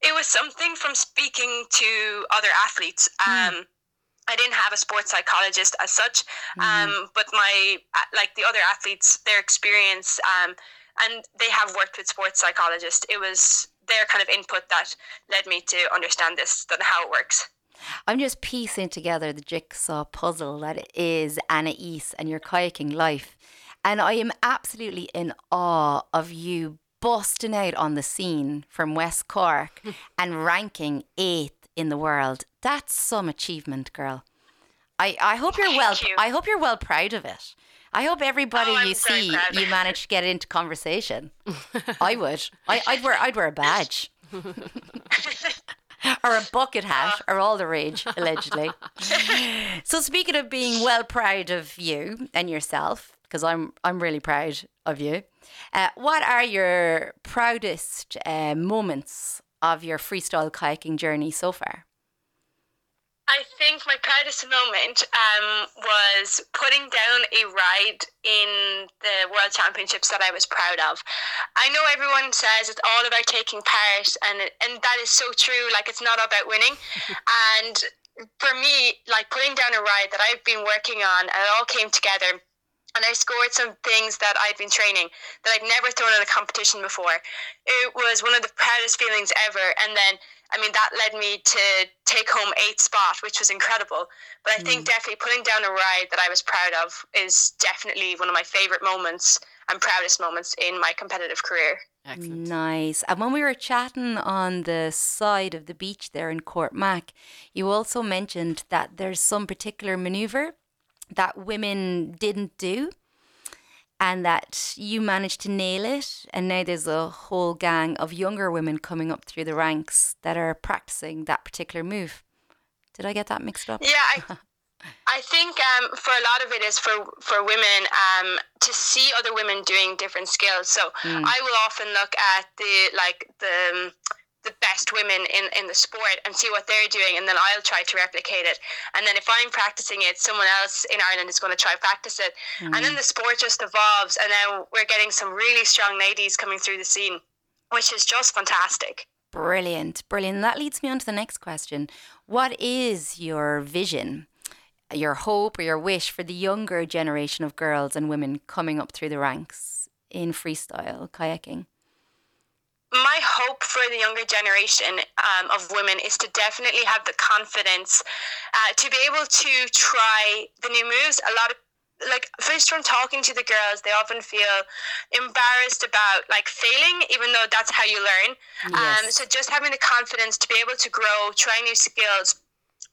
It was something from speaking to other athletes. Um, I didn't have a sports psychologist as such, um, but my uh, like the other athletes, their experience, um, and they have worked with sports psychologists. It was their kind of input that led me to understand this, and how it works. I'm just piecing together the jigsaw puzzle that is Anais and your kayaking life. And I am absolutely in awe of you busting out on the scene from West Cork and ranking eighth in the world. That's some achievement, girl. I, I hope you're well you. I hope you're well proud of it. I hope everybody Oh, you very see proud. you manage to get into conversation. I would. I, I'd wear I'd wear a badge. or a bucket hat, are all the rage, allegedly. so speaking of being well proud of you and yourself, because I'm I'm really proud of you. Uh, what are your proudest uh, moments of your freestyle kayaking journey so far? I think my proudest moment um, was putting down a ride in the World Championships that I was proud of. I know everyone says it's all about taking part, and and that is so true. Like it's not about winning, and for me, like putting down a ride that I've been working on, and it all came together. And I scored some things that I'd been training that I'd never thrown in a competition before. It was one of the proudest feelings ever. And then I mean, that led me to take home eighth spot, which was incredible. But I think mm. definitely putting down a ride that I was proud of is definitely one of my favorite moments and proudest moments in my competitive career. Excellent. Nice. And when we were chatting on the side of the beach there in Court Mac, you also mentioned that there's some particular maneuver that women didn't do and that you managed to nail it. And now there's a whole gang of younger women coming up through the ranks that are practicing that particular move. Did I get that mixed up? Yeah, I, I think um, for a lot of it is for for women um, to see other women doing different skills. So I will often look at the like the um, the best women in, in the sport and see what they're doing and then I'll try to replicate it. And then if I'm practicing it, someone else in Ireland is going to try to practice it. And then mm. the sport just evolves and now we're getting some really strong ladies coming through the scene, which is just fantastic. Brilliant, brilliant. That leads me on to the next question. What is your vision, your hope, or your wish for the younger generation of girls and women coming up through the ranks in freestyle kayaking? My hope for the younger generation um, of women is to definitely have the confidence uh, to be able to try the new moves. A lot of like first from talking to the girls, they often feel embarrassed about like failing, even though that's how you learn. Um, so just having the confidence to be able to grow, try new skills,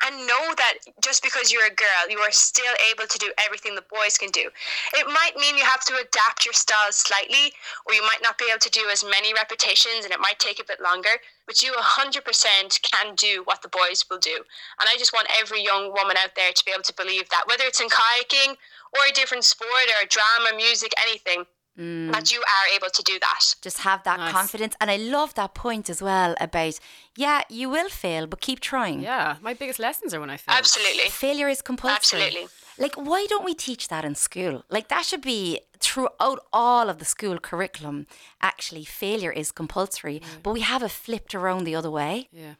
and know that just because you're a girl, you are still able to do everything the boys can do. It might mean you have to adapt your style slightly, or you might not be able to do as many repetitions and it might take a bit longer, but you 100% can do what the boys will do. And I just want every young woman out there to be able to believe that, whether it's in kayaking or a different sport or drama, music, anything, Mm. that you are able to do that. Just have that Nice. confidence. And I love that point as well about, yeah, you will fail, but keep trying. Yeah, my biggest lessons are when I fail. Absolutely. Failure is compulsory. Absolutely. Like, why don't we teach that in school? Like, that should be throughout all of the school curriculum. Actually, failure is compulsory, but we have it flipped around the other way. Yeah.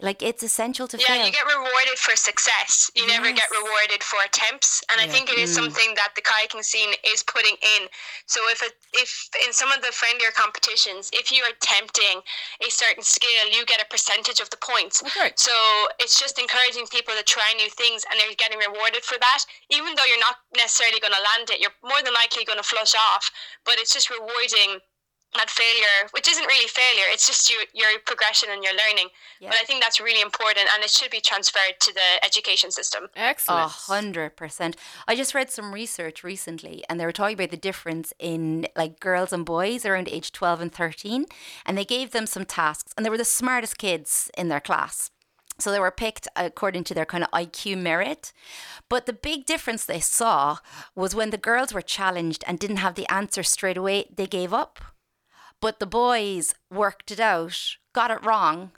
Like, it's essential to feel. Yeah, fail. you get rewarded for success. You never get rewarded for attempts, and I think it is mm. something that the kayaking scene is putting in. So if it, if in some of the friendlier competitions, if you are attempting a certain skill, you get a percentage of the points. Okay. So it's just encouraging people to try new things, and they're getting rewarded for that. Even though you're not necessarily going to land it, you're more than likely going to flush off. But it's just rewarding at failure, which isn't really failure. It's just your your progression and your learning. But I think that's really important, and it should be transferred to the education system. A Excellent. hundred percent. I just read some research recently, and they were talking about the difference in like girls and boys around age twelve and thirteen, and they gave them some tasks, and they were the smartest kids in their class. So they were picked according to their kind of IQ merit. But the big difference they saw was when the girls were challenged and didn't have the answer straight away, they gave up. But the boys worked it out, got it wrong,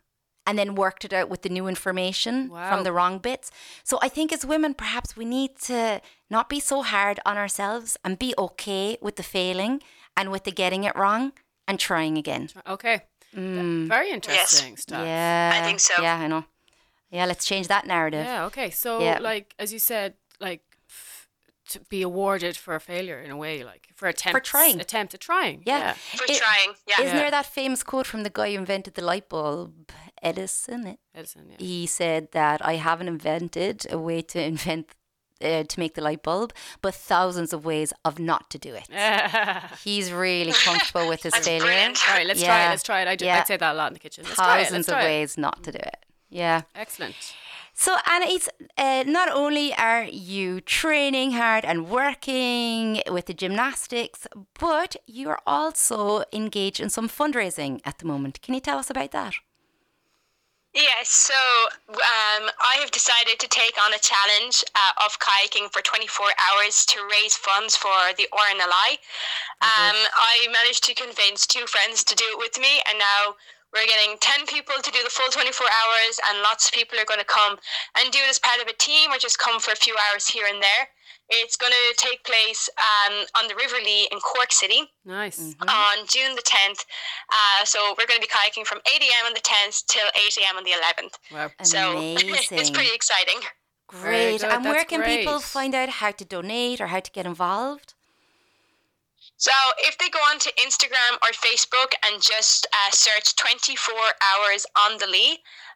and then worked it out with the new information Wow. from the wrong bits. So I think as women, perhaps we need to not be so hard on ourselves and be okay with the failing and with the getting it wrong and trying again. Okay. Very interesting stuff. Mm. Yeah. I think so. Yeah, I know. Yeah, let's change that narrative. Yeah, okay. So, Yeah. like, as you said, like, f- to be awarded for a failure in a way, like, for attempt trying. attempt at trying. Yeah. For It- trying, yeah. Isn't Yeah. there that famous quote from the guy who invented the light bulb, Edison? Edison, yeah. He said that I haven't invented a way to invent uh, to make the light bulb, but thousands of ways of not to do it. He's really comfortable with his That's failure. brilliant. All right, let's try it. Let's try it. I do, Yeah. I'd say that a lot in the kitchen. Let's try it. Let's Thousands of try it. ways not to do it. Yeah. Excellent. So, Anais, uh, not only are you training hard and working with the gymnastics, but you are also engaged in some fundraising at the moment. Can you tell us about that? Yes, so um, I have decided to take on a challenge uh, of kayaking for 24 hours to raise funds for the RNLI. Um, I managed to convince two friends to do it with me, and now we're getting 10 people to do the full 24 hours, and lots of people are going to come and do it as part of a team or just come for a few hours here and there. It's going to take place um, on the River Lee in Cork City Nice. Mm-hmm. on June the 10th. Uh, so we're going to be kayaking from 8 a.m. on the 10th till 8 a.m. on the 11th. Wow. So it's pretty exciting. Great. good, And where that's can people find out how to donate or how to get involved? So if they go onto Instagram or Facebook and just uh, search 24 hours on the Lee,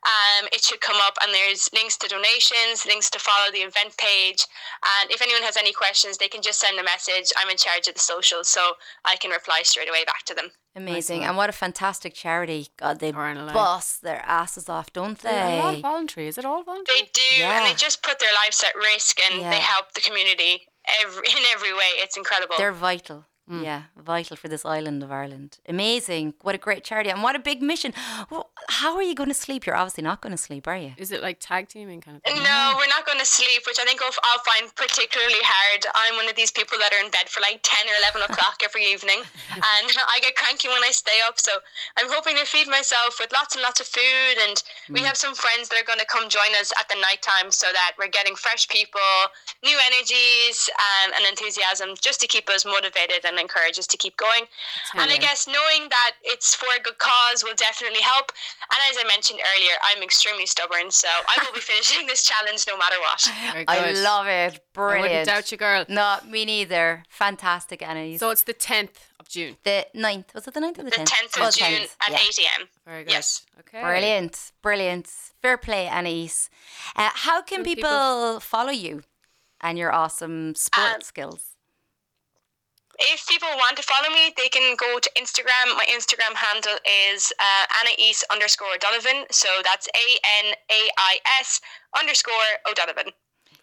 um, it should come up and there's links to donations, links to follow the event page. And if anyone has any questions, they can just send a message. I'm in charge of the socials, so I can reply straight away back to them. Amazing. and what a fantastic charity. God, they RNLI. bust their asses off, don't Is it all they? voluntary? Is it all voluntary? They do, and Yeah. they just put their lives at risk and Yeah. they help the community every, in every way. It's incredible. They're vital. Mm. Yeah, vital for this island of Ireland. Amazing. What a great charity and what a big mission. Well, How are you going to sleep? You're obviously not going to sleep, are you? Is it like tag teaming kind of thing? No, we're not going to sleep, which I think I'll, I'll find particularly hard. I'm one of these people that are in bed for like 10 or 11 o'clock every evening, and I get cranky when I stay up. So I'm hoping to feed myself with lots and lots of food, and we have some friends that are going to come join us at the night time so that we're getting fresh people, new energies, um, and enthusiasm just to keep us motivated and encourage us to keep going. And I guess knowing that it's for a good cause will definitely help. And as I mentioned earlier, I'm extremely stubborn, so I will be finishing this challenge no matter what. I love it. I wouldn't Brilliant. doubt you, girl. No, me neither. Fantastic, Annie. So it's the 10th of June. the 9th. Was it the 9th or the The 10th? 10th Oh, of June 10th, at yeah. 8 a.m. Very good. Yes. Okay. Brilliant. Brilliant. Fair play, Anais. Uh, how can people, people. follow you and your awesome sport Um, skills? If people want to follow me, they can go to Instagram. My Instagram handle is uh, Anais underscore O'Donovan. So that's A N A I S underscore O'Donovan.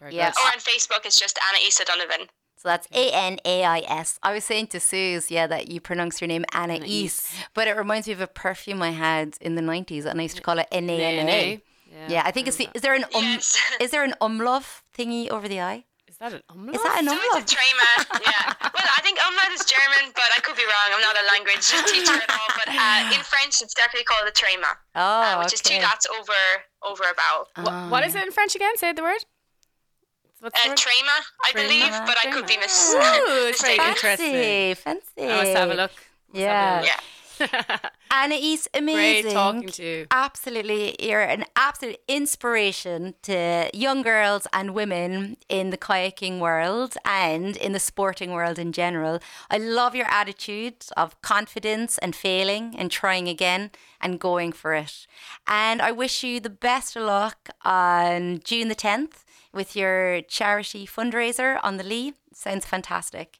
Very Yeah. good. Or on Facebook, it's just Anais O'Donovan. So that's A N A I S. I was saying to Suze, yeah, that you pronounce your name Anna East, but it reminds me of a perfume I had in the 90s and I used to call it N A N A. Yeah. Yeah, I think it's the, is there an um, Yes. is there an umlaut thingy over the eye? Is that an umlaut? Is that an So umlaut? it's a trema, yeah. Well, I think umlaut is German, but I could be wrong. I'm not a language teacher at all. But uh, in French, it's definitely called a trema, Oh, uh, which is two dots over over a vowel. Wha- what is it in French again? Say the word. What's Uh, trema, I Trema, believe, but I could be mis- Ooh, it's mistaken. Fancy, fancy. I must have a look. Must Yeah. have a Yeah. Look. Anais, amazing. Great talking to you. Absolutely. You're an absolute inspiration to young girls and women in the kayaking world and in the sporting world in general. I love your attitude of confidence and failing and trying again and going for it. And I wish you the best of luck on June the 10th with your charity fundraiser on the Lee. Sounds fantastic.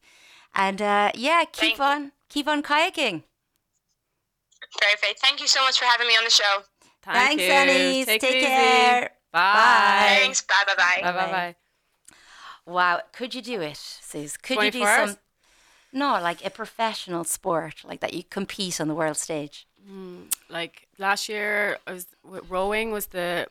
And uh, yeah, keep Thank you. on, keep on kayaking. Perfect. Thank you so much for having me on the show. Thank Thanks, you. Annie. Take, Take it easy. care. Bye. Thanks. Bye bye bye. Bye bye bye. Wow, could you do it, Suze? Could you do 24 hours? some? No, like a professional sport, like that you compete on the world stage. Hmm, like last year, I was rowing was the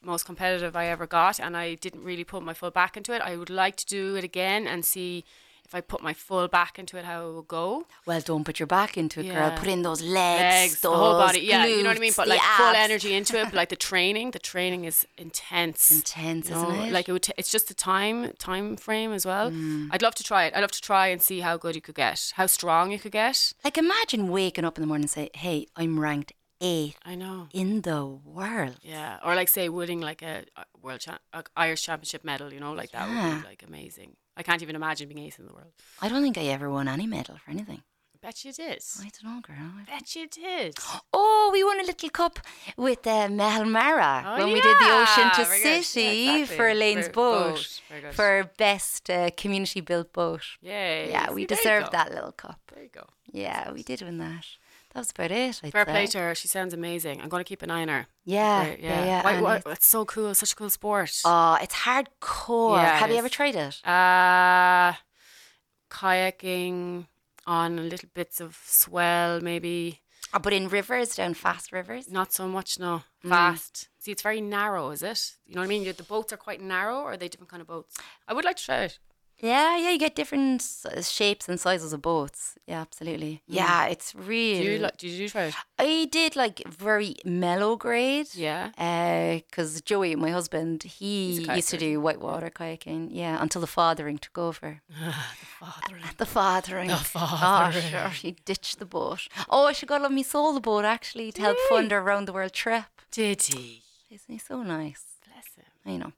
most competitive I ever got, and I didn't really put my full back into it. I would like to do it again and see if I put my full back into it, how it would go. Well, don't put your back into it, girl. Put in those legs, Legs, the whole body. Yeah, you know what I mean. But like full energy into it. But like the training, the training is intense. Intense, you isn't it? Like it would. T- it's just the time time frame as well. Mm. I'd love to try it. I'd love to try and see how good you could get, how strong you could get. Like imagine waking up in the morning and say, "Hey, I'm ranked eighth I know. in the world." Yeah, or like say winning like a, world cha- a Irish championship medal, you know, like that would be like amazing. I can't even imagine being eighth in the world. I don't think I ever won any medal for anything. I bet you did. I don't know, girl. I- bet you did. Oh, we won a little cup with uh, Meitheal Mara Oh, when we did the Ocean to very good. Yeah, City exactly. for Elaine's Very- boat, boat. For best uh, community built boat. Yay. Yeah, we deserved that little cup. There you go. Yeah, we did win that. That was about it. I'd Fair say. play to her. She sounds amazing. I'm going to keep an eye on her. Yeah, Great, yeah, yeah. Why, why, it's- it's so cool. Such a cool sport. Oh, it's hardcore. Yeah, it Have you is. ever tried it? Uh, kayaking on little bits of swell, maybe. Oh, but in rivers, down fast rivers? Not so much, no. Mm. Fast. See, it's very narrow, is it? You know what I mean? The boats are quite narrow, or are they different kind of boats? I would like to try it. Yeah, yeah, you get different s- shapes and sizes of boats. Yeah, absolutely. Yeah, it's Mm. Do really. you like? Did you try it? I did like very mellow grade. Yeah. Because Joey, my husband, he He's a used to kayaker, do whitewater kayaking. Yeah, until the fathering took over. the fathering. The fathering. Oh, sure. He ditched the boat. Oh, I should go on me sold the boat actually to help fund her round the world trip. Did he? Isn't he so nice? Bless him. I know.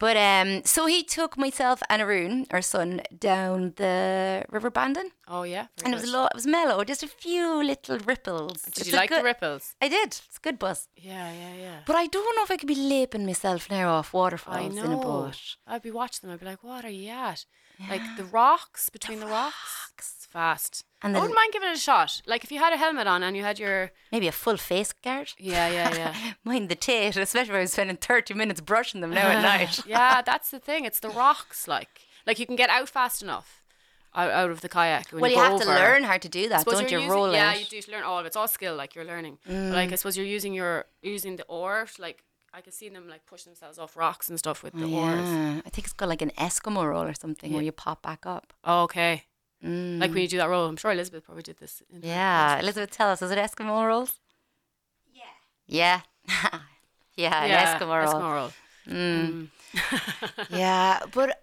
But um, so he took myself and Arun, our son, down the River Bandon, Oh yeah. And it was good. lo- it was mellow, just a few little ripples. Did It's you like good- the ripples? I did. It's a good bus. Yeah, yeah, yeah. But I don't know if I could be laping myself now off waterfalls in a boat. I'd be watching them. I'd be like, "What are you at?" Like the rocks between the, rocks. It's fast. And I wouldn't mind giving it a shot. Like if you had a helmet on and you had your Maybe a full face guard. yeah, yeah, yeah. Mind the tate, especially if I was spending 30 minutes brushing them now at night. yeah, that's the thing. It's the rocks. Like, like you can get out fast enough out, out of the kayak. When Well, you, go have to learn how to do that, don't you? Roll Yeah, you do learn all of it. It's all skill, like you're learning. But, Mm. like I suppose you're using your using the oar. Like I can see them like push themselves off rocks and stuff with the oars. Oh, Yeah, I think it's got like an Eskimo roll or something where you pop back up. Oh, okay. Like when you do that roll, I'm sure Elizabeth probably did this. in Mm. Yeah. Elizabeth, tell us, is it Eskimo rolls? Yeah. Yeah. yeah, an yeah, Eskimo roll. Eskimo roll. Yeah, but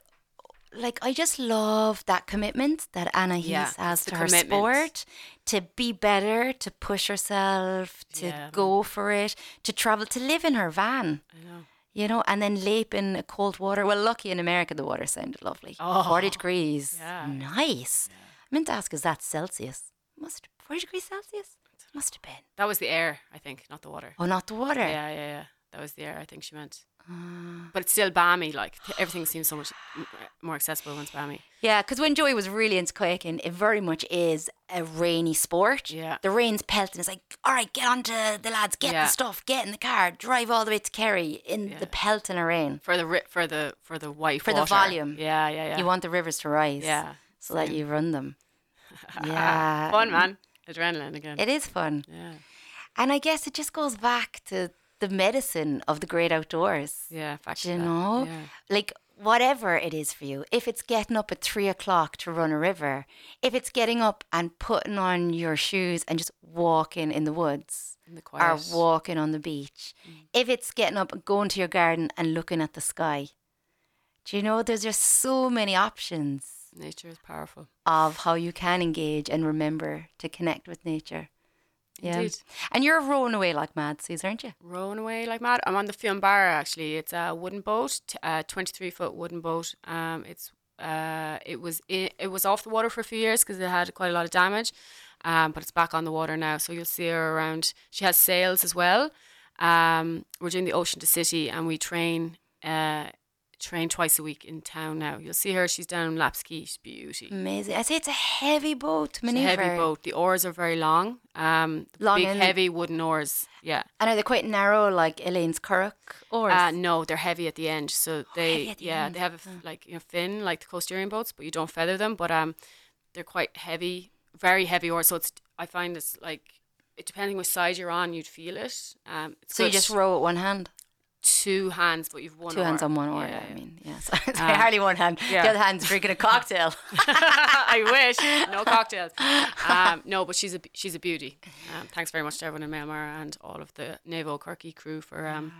like I just love that commitment that Anais Yeah, has to her commitment. sport, to be better, to push herself, to Yeah, go for it, to travel, to live in her van. I know. You know, and then leap in cold water. Well, lucky in America, the water sounded lovely. Oh, 40 degrees. yeah. Nice. I meant to ask, is that Celsius? Must 40 degrees Celsius? Must have been. That was the air, I think, not the water. Oh, not the water. Yeah, yeah, yeah. That was the air. I think she meant. Ah. But it's still balmy. Like everything seems so much more accessible when it's balmy. Yeah, because when Joey was really into kayaking, it very much is a rainy sport. Yeah. The rain's pelting. It's like, all right, get on to the lads, get Yeah. the stuff, get in the car, drive all the way to Kerry in Yeah. the pelting of rain. For the ri- for the for the white For the volume. Yeah, yeah, yeah. You want the rivers to rise. Yeah, So that you run them. yeah. fun, man. Adrenaline again. It is fun. yeah, And I guess it just goes back to the medicine of the great outdoors. yeah. To you know? Yeah. Like whatever it is for you, if it's getting up at three o'clock to run a river, if it's getting up and putting on your shoes and just walking in the woods In the or. Mm. walking on the beach, if it's getting up and going to your garden and looking at the sky, do you know there's just so many options Nature is powerful. of how you can engage and remember to connect with nature. Yeah. Indeed. And you're rowing away like mad, Suze, aren't you? Rowing away like mad. I'm on the Fionn Barra actually. It's a wooden boat, a 23 foot wooden boat. Um, it's uh, it was it, it was off the water for a few years because it had quite a lot of damage. Um, but it's back on the water now, so you'll see her around. She has sails as well. Um, we're doing the Ocean to City, and we train uh, train twice a week in town now. You'll see her. She's down in Lapp's Quay. She's beauty. Amazing. I say it's a heavy boat to It's a heavy boat. The oars are very long. Um, Long big heavy wooden oars. Yeah. And are they quite narrow, like Elaine's Currach? Or Uh, no, they're heavy at the end. So they, heavy the yeah, end. they have a like you know fin like the coasterian boats, but you don't feather them. But um, they're quite heavy, very heavy oars. So it's I find it's like it depending which side you're on, you'd feel it. Um, so you just row with one hand, two hands, but you've one. two hands on one oar. Yeah, Yeah, I yeah. mean, yeah. So it's Um, hardly one hand. yeah. The other hand's drinking a cocktail. I wish no cocktails. Um, no, but she's a she's a beauty. Um, thanks very much to everyone in Meitheal Mara and all of the Navo Kirky crew for um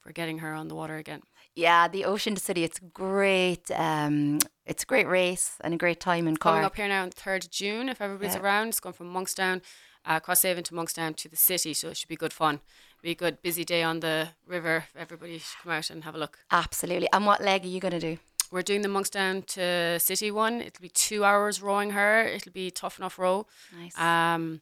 for getting her on the water again. yeah, the Ocean to City. It's great. Um, it's a great race and a great time in Coming Cork. up here now on third June, if everybody's Yeah. around, it's going from Monkstown, uh, Crosshaven to Monkstown to the city, so it should be good fun. Be a good busy day on the river. Everybody should come out and have a look. Absolutely. And what leg are you going to do? We're doing the Monkstown to city one. It'll be two hours rowing her. It'll be tough enough row. Nice. Um,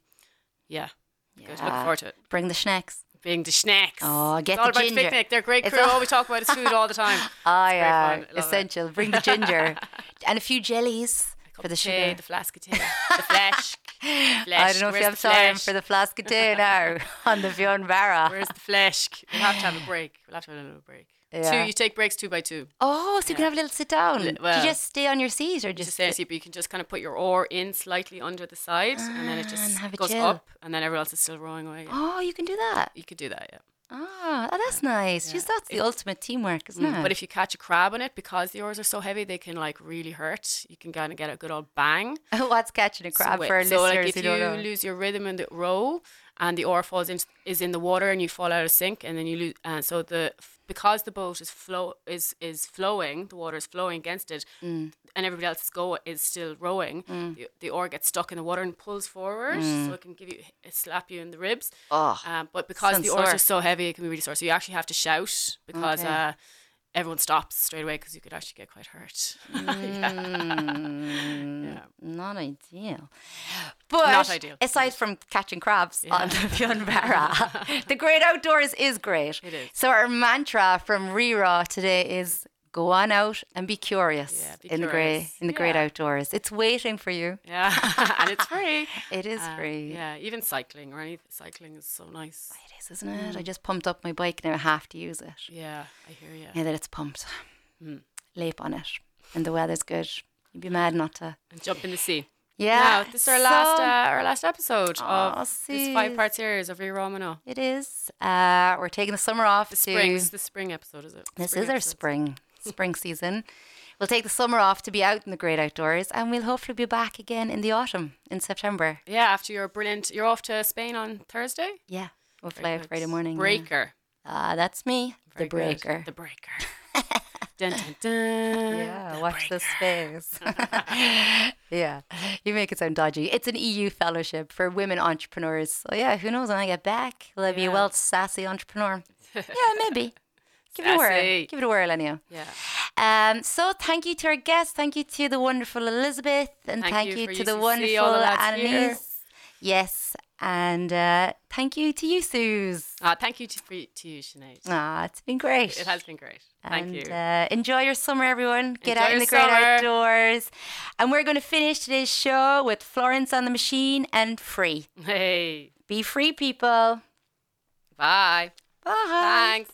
yeah, yeah. good. Look forward to it. Bring the schnecks. Bring the snacks. Oh, get it's all the about ginger. picnic. They're great crew. all- All we talk about is food all the time. Oh, yeah. fun. It. Essential. Bring the ginger and a few jellies for the tea, sugar. the flask of tea, the flesh. I don't know if you Where's have time for the flask of tea now on the Fionn Barra. Where's the flesh? We'll have to have a break. We'll have to have a little break. Yeah. Two. You take breaks two by two. Oh, so you can have a little sit down. Li- Do well, you just stay on your seat or Just just say but you can just kind of put your oar in slightly under the side, and then it Ah, just and have a goes chill. up, and then everyone else is still rowing away. Oh, you can do that. You could do that, yeah. Ah, oh, that's nice. Just that's the ultimate teamwork, isn't it? But if you catch a crab on it, because the oars are so heavy, they can like really hurt. You can kind of get a good old bang. what's catching a crab so, for so listeners like if you lose your rhythm in the row and the oar falls in is in the water and you fall out of sync and then you lose and so the because the boat is flow is is flowing the water is flowing against it Mm. and everybody else go is still rowing the, the oar gets stuck in the water and pulls forward so it can give you it slap you in the ribs Mm. Oh, um, but because the oars sore. are so heavy it can be really sore so you actually have to shout because Okay. uh, everyone stops straight away because you could actually get quite hurt hmm. yeah. not ideal. But Not ideal. aside from catching crabs on the the great outdoors is great. It is. So our mantra from Ri Ra today is go on out and be curious Yeah, be in the great in the great outdoors. It's waiting for you. yeah and it's free It is Uh, free. Yeah, even cycling or anything. Cycling is so nice. It is, isn't it? I just pumped up my bike now. I have to use it. Yeah, I hear you. Now that it's pumped. Hmm. Leap on it. And the weather's good. You'd be mad not to. And jump in the sea. Yeah. Now, this is our last uh, our last episode Aw, of this five part series of Ri Ra Mna. It is. Uh, we're taking the summer off. The spring. This is the spring episode, is it? This is our spring spring season. We'll take the summer off to be out in the great outdoors, and we'll hopefully be back again in the autumn in September. Yeah, after your brilliant, you're off to Spain on Thursday. Yeah, we'll fly out. Friday morning. yeah. Breaker. Ah, that's me, Very the good. breaker. The breaker. dun, dun, dun. Yeah, The watch this breaker. space. yeah, you make it sound dodgy. It's an EU fellowship for women entrepreneurs. So yeah, who knows when I get back? Will I be a Yeah. well sassy entrepreneur? yeah, maybe. Give it a whirl. Give it a whirl, anyhow. Yeah. Um, so thank you to our guests. Thank you to the wonderful Elizabeth, and Thank thank, you you, to the UCC, wonderful the here. Annalise. Yes, and uh, thank you to you, Suze. Uh, thank you to, to you, Sinead. Ah, it's been great. It has been great. Thank and, you. Uh, enjoy your summer, everyone. Get Enjoy out in the great summer. outdoors. And we're going to finish today's show with Florence and the Machine and Free. hey. Be free, people. Bye. Bye. Thanks.